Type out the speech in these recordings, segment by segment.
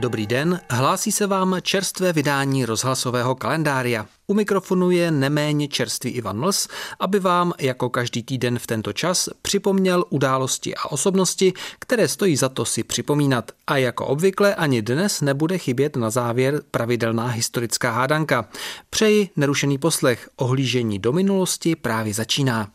Dobrý den, hlásí se vám čerstvé vydání rozhlasového kalendária. U mikrofonu je neméně čerstvý Ivan Mls, aby vám jako každý týden v tento čas připomněl události a osobnosti, které stojí za to si připomínat. A jako obvykle ani dnes nebude chybět na závěr pravidelná historická hádanka. Přeji nerušený poslech, ohlížení do minulosti právě začíná.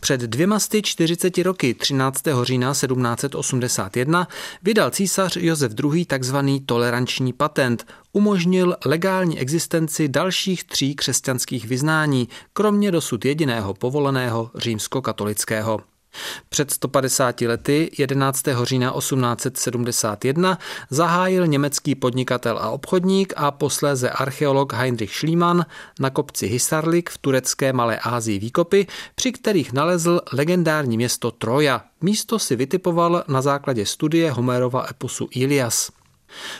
Před dvěma 40 roky, 13. října 1781, vydal císař Josef II. tzv. toleranční patent. Umožnil legální existenci dalších tří křesťanských vyznání, kromě dosud jediného povoleného římskokatolického. Před 150 lety 11. října 1871 zahájil německý podnikatel a obchodník a posléze archeolog Heinrich Schliemann na kopci Hisarlik v turecké Malé Ázii výkopy, při kterých nalezl legendární město Troja. Místo si vytipoval na základě studie Homerova eposu Ilias.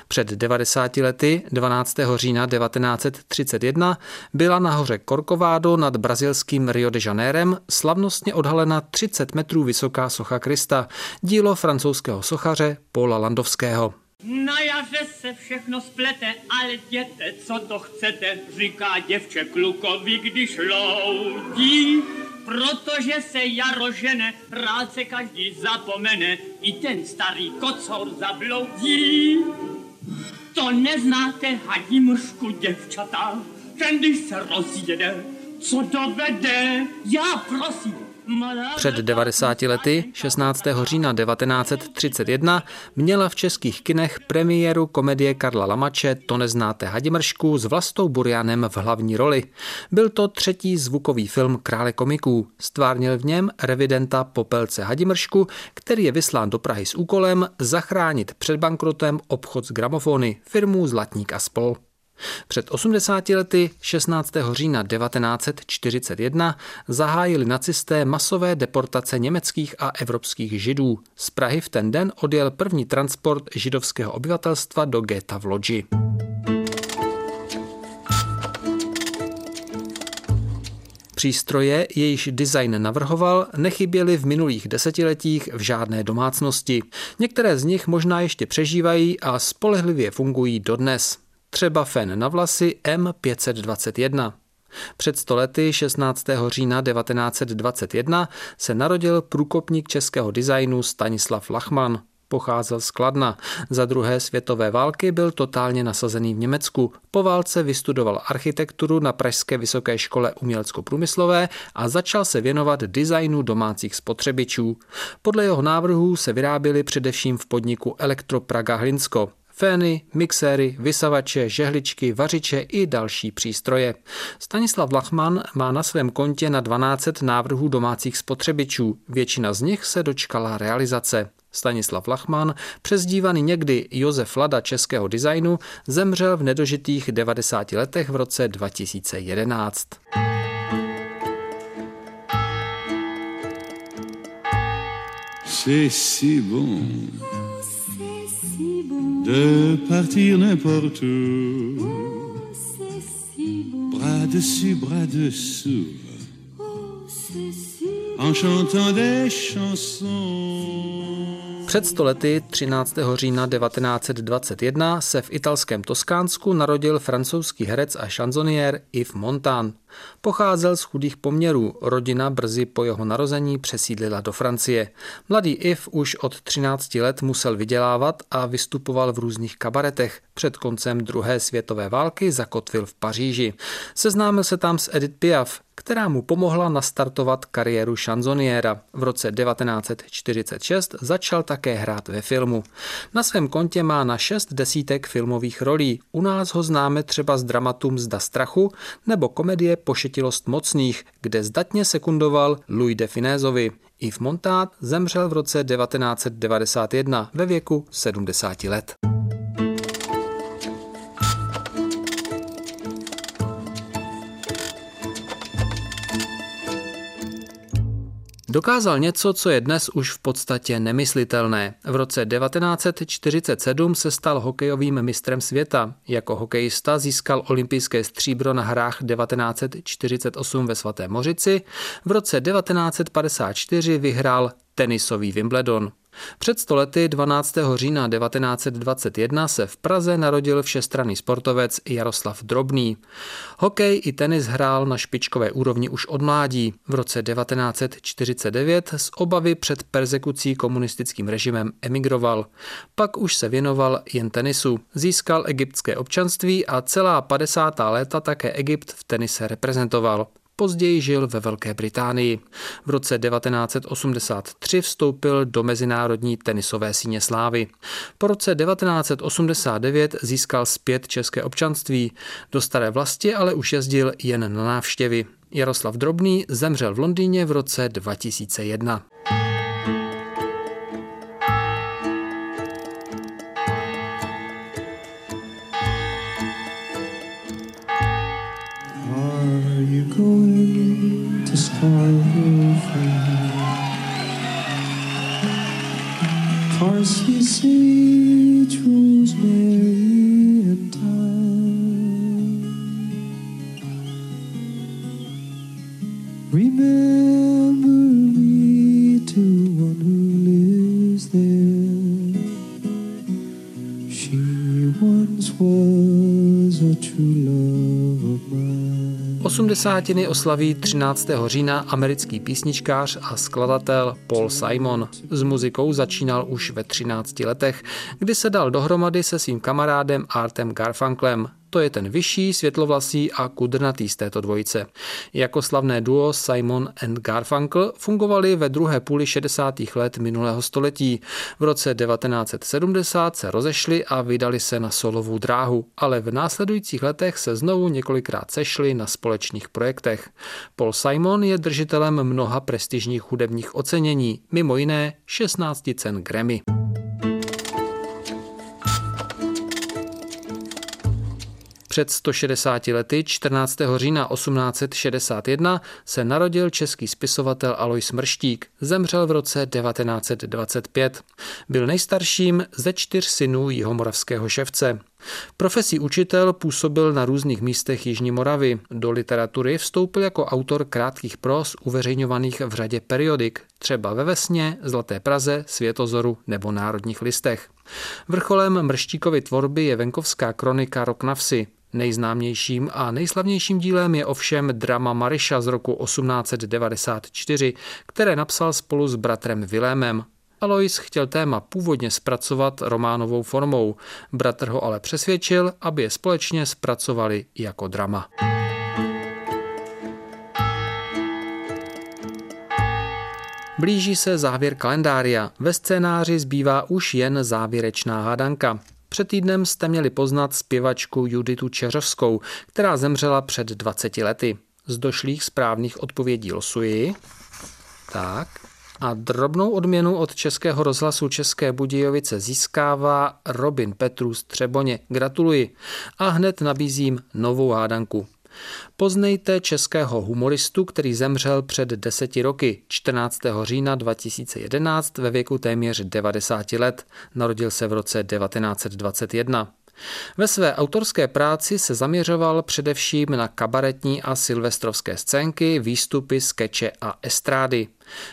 Před 90 lety, 12. října 1931, byla na hoře Corcovado nad brazilským Rio de Janeirem slavnostně odhalena 30 metrů vysoká socha Krista, dílo francouzského sochaře Paula Landovského. Na jaře se všechno splete, ale jděte, co to chcete, říká děvče klukovi, když loudí. Protože se jaro žene, rád se každý zapomene, i ten starý kocor zabloudí. To neznáte hadí mršku děvčata, ten když se rozjede, co dovede, já prosím, před 90 lety, 16. října 1931, měla v českých kinech premiéru komedie Karla Lamače To neznáte Hadimršku s Vlastou Burianem v hlavní roli. Byl to třetí zvukový film Krále komiků. Stvárnil v něm revidenta Popelce Hadimršku, který je vyslán do Prahy s úkolem zachránit před bankrotem obchod s gramofony firmu Zlatník a spol. Před 80 lety 16. října 1941 zahájili nacisté masové deportace německých a evropských židů. Z Prahy v ten den odjel první transport židovského obyvatelstva do geta v Lodži. Přístroje, jejíž design navrhoval, nechyběly v minulých desetiletích v žádné domácnosti. Některé z nich možná ještě přežívají a spolehlivě fungují dodnes třeba fen na vlasy M521. Před stolety 16. října 1921 se narodil průkopník českého designu Stanislav Lachman. Pocházel z Kladna. Za druhé světové války byl totálně nasazený v Německu. Po válce vystudoval architekturu na Pražské vysoké škole umělecko-průmyslové a začal se věnovat designu domácích spotřebičů. Podle jeho návrhů se vyráběly především v podniku Elektro Praga Hlinsko fény, mixéry, vysavače, žehličky, vařiče i další přístroje. Stanislav Lachman má na svém kontě na 12 návrhů domácích spotřebičů. Většina z nich se dočkala realizace. Stanislav Lachman, přezdívaný někdy Josef Lada českého designu, zemřel v nedožitých 90 letech v roce 2011. C'est si bon de partir n'importe où. bras dessus, bras dessous. En chantant des chansons. Před stolety 13. října 1921 se v italském Toskánsku narodil francouzský herec a šanzoniér Yves Montand. Pocházel z chudých poměrů, rodina brzy po jeho narození přesídlila do Francie. Mladý Yves už od 13 let musel vydělávat a vystupoval v různých kabaretech. Před koncem druhé světové války zakotvil v Paříži. Seznámil se tam s Edith Piaf, která mu pomohla nastartovat kariéru šanzoniéra. V roce 1946 začal také hrát ve filmu. Na svém kontě má na šest desítek filmových rolí. U nás ho známe třeba z dramatu Mzda strachu nebo komedie Pošetilost mocných, kde zdatně sekundoval Louis de Finézovi. Yves Montand zemřel v roce 1991 ve věku 70 let. Dokázal něco, co je dnes už v podstatě nemyslitelné. V roce 1947 se stal hokejovým mistrem světa. Jako hokejista získal olympijské stříbro na hrách 1948 ve Svaté Mořici. V roce 1954 vyhrál tenisový Wimbledon. Před stolety 12. října 1921 se v Praze narodil všestranný sportovec Jaroslav Drobný. Hokej i tenis hrál na špičkové úrovni už od mládí. V roce 1949 z obavy před persekucí komunistickým režimem emigroval. Pak už se věnoval jen tenisu. Získal egyptské občanství a celá 50. léta také Egypt v tenise reprezentoval. Později žil ve Velké Británii. V roce 1983 vstoupil do mezinárodní tenisové síně slávy. Po roce 1989 získal zpět české občanství. Do staré vlasti ale už jezdil jen na návštěvy. Jaroslav Drobný zemřel v Londýně v roce 2001. Parsley, sage, rosemary, and thyme. Remember me to one who lives there. She once was a true love. Osmdesátiny oslaví 13. října americký písničkář a skladatel Paul Simon. S muzikou začínal už ve 13 letech, kdy se dal dohromady se svým kamarádem Artem Garfunklem. To je ten vyšší, světlovlasý a kudrnatý z této dvojice. Jako slavné duo Simon and Garfunkel fungovali ve druhé půli 60. let minulého století. V roce 1970 se rozešli a vydali se na solovou dráhu, ale v následujících letech se znovu několikrát sešli na společných projektech. Paul Simon je držitelem mnoha prestižních hudebních ocenění, mimo jiné 16 cen Grammy. Před 160 lety, 14. října 1861, se narodil český spisovatel Alois Mrštík. Zemřel v roce 1925. Byl nejstarším ze čtyř synů jihomoravského ševce. Profesí učitel působil na různých místech Jižní Moravy. Do literatury vstoupil jako autor krátkých pros uveřejňovaných v řadě periodik, třeba ve Vesně, Zlaté Praze, Světozoru nebo Národních listech. Vrcholem Mrštíkovy tvorby je venkovská kronika Rok na vsi, Nejznámějším a nejslavnějším dílem je ovšem drama Mariša z roku 1894, které napsal spolu s bratrem Vilémem. Alois chtěl téma původně zpracovat románovou formou, bratr ho ale přesvědčil, aby je společně zpracovali jako drama. Blíží se závěr kalendária. Ve scénáři zbývá už jen závěrečná hádanka. Před týdnem jste měli poznat zpěvačku Juditu Čeřovskou, která zemřela před 20 lety. Z došlých správných odpovědí losuji. Tak. A drobnou odměnu od Českého rozhlasu České Budějovice získává Robin Petrus Třeboně. Gratuluji. A hned nabízím novou hádanku. Poznejte českého humoristu, který zemřel před deseti roky, 14. října 2011 ve věku téměř 90 let. Narodil se v roce 1921. Ve své autorské práci se zaměřoval především na kabaretní a silvestrovské scénky, výstupy, skeče a estrády.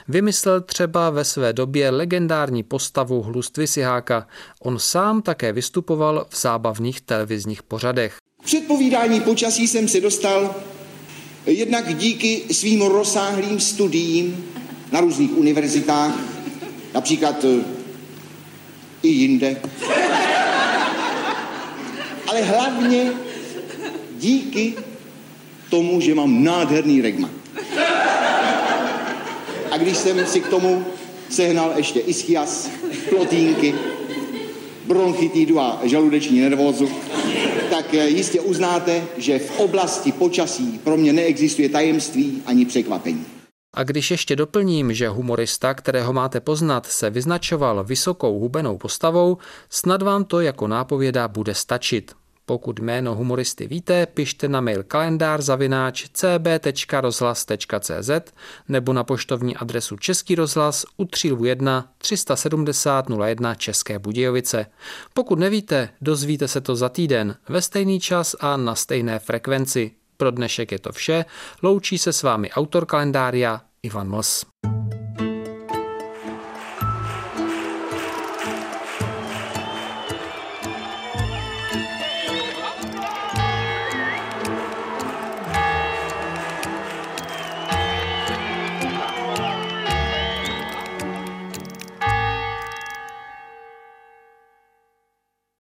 Vymyslel třeba ve své době legendární postavu Hlustvy Siháka. On sám také vystupoval v zábavných televizních pořadech předpovídání počasí jsem se dostal jednak díky svým rozsáhlým studiím na různých univerzitách, například eh, i jinde. Ale hlavně díky tomu, že mám nádherný regma. A když jsem si k tomu sehnal ještě ischias, plotínky, bronchitidu a žaludeční nervózu, tak eh, jistě uznáte, že v oblasti počasí pro mě neexistuje tajemství ani překvapení. A když ještě doplním, že humorista, kterého máte poznat, se vyznačoval vysokou hubenou postavou, snad vám to jako nápověda bude stačit. Pokud jméno humoristy víte, pište na mail kalendár zavináč cb.rozhlas.cz nebo na poštovní adresu Český rozhlas u 1 370 01 České Budějovice. Pokud nevíte, dozvíte se to za týden ve stejný čas a na stejné frekvenci. Pro dnešek je to vše. Loučí se s vámi autor kalendária Ivan Mls.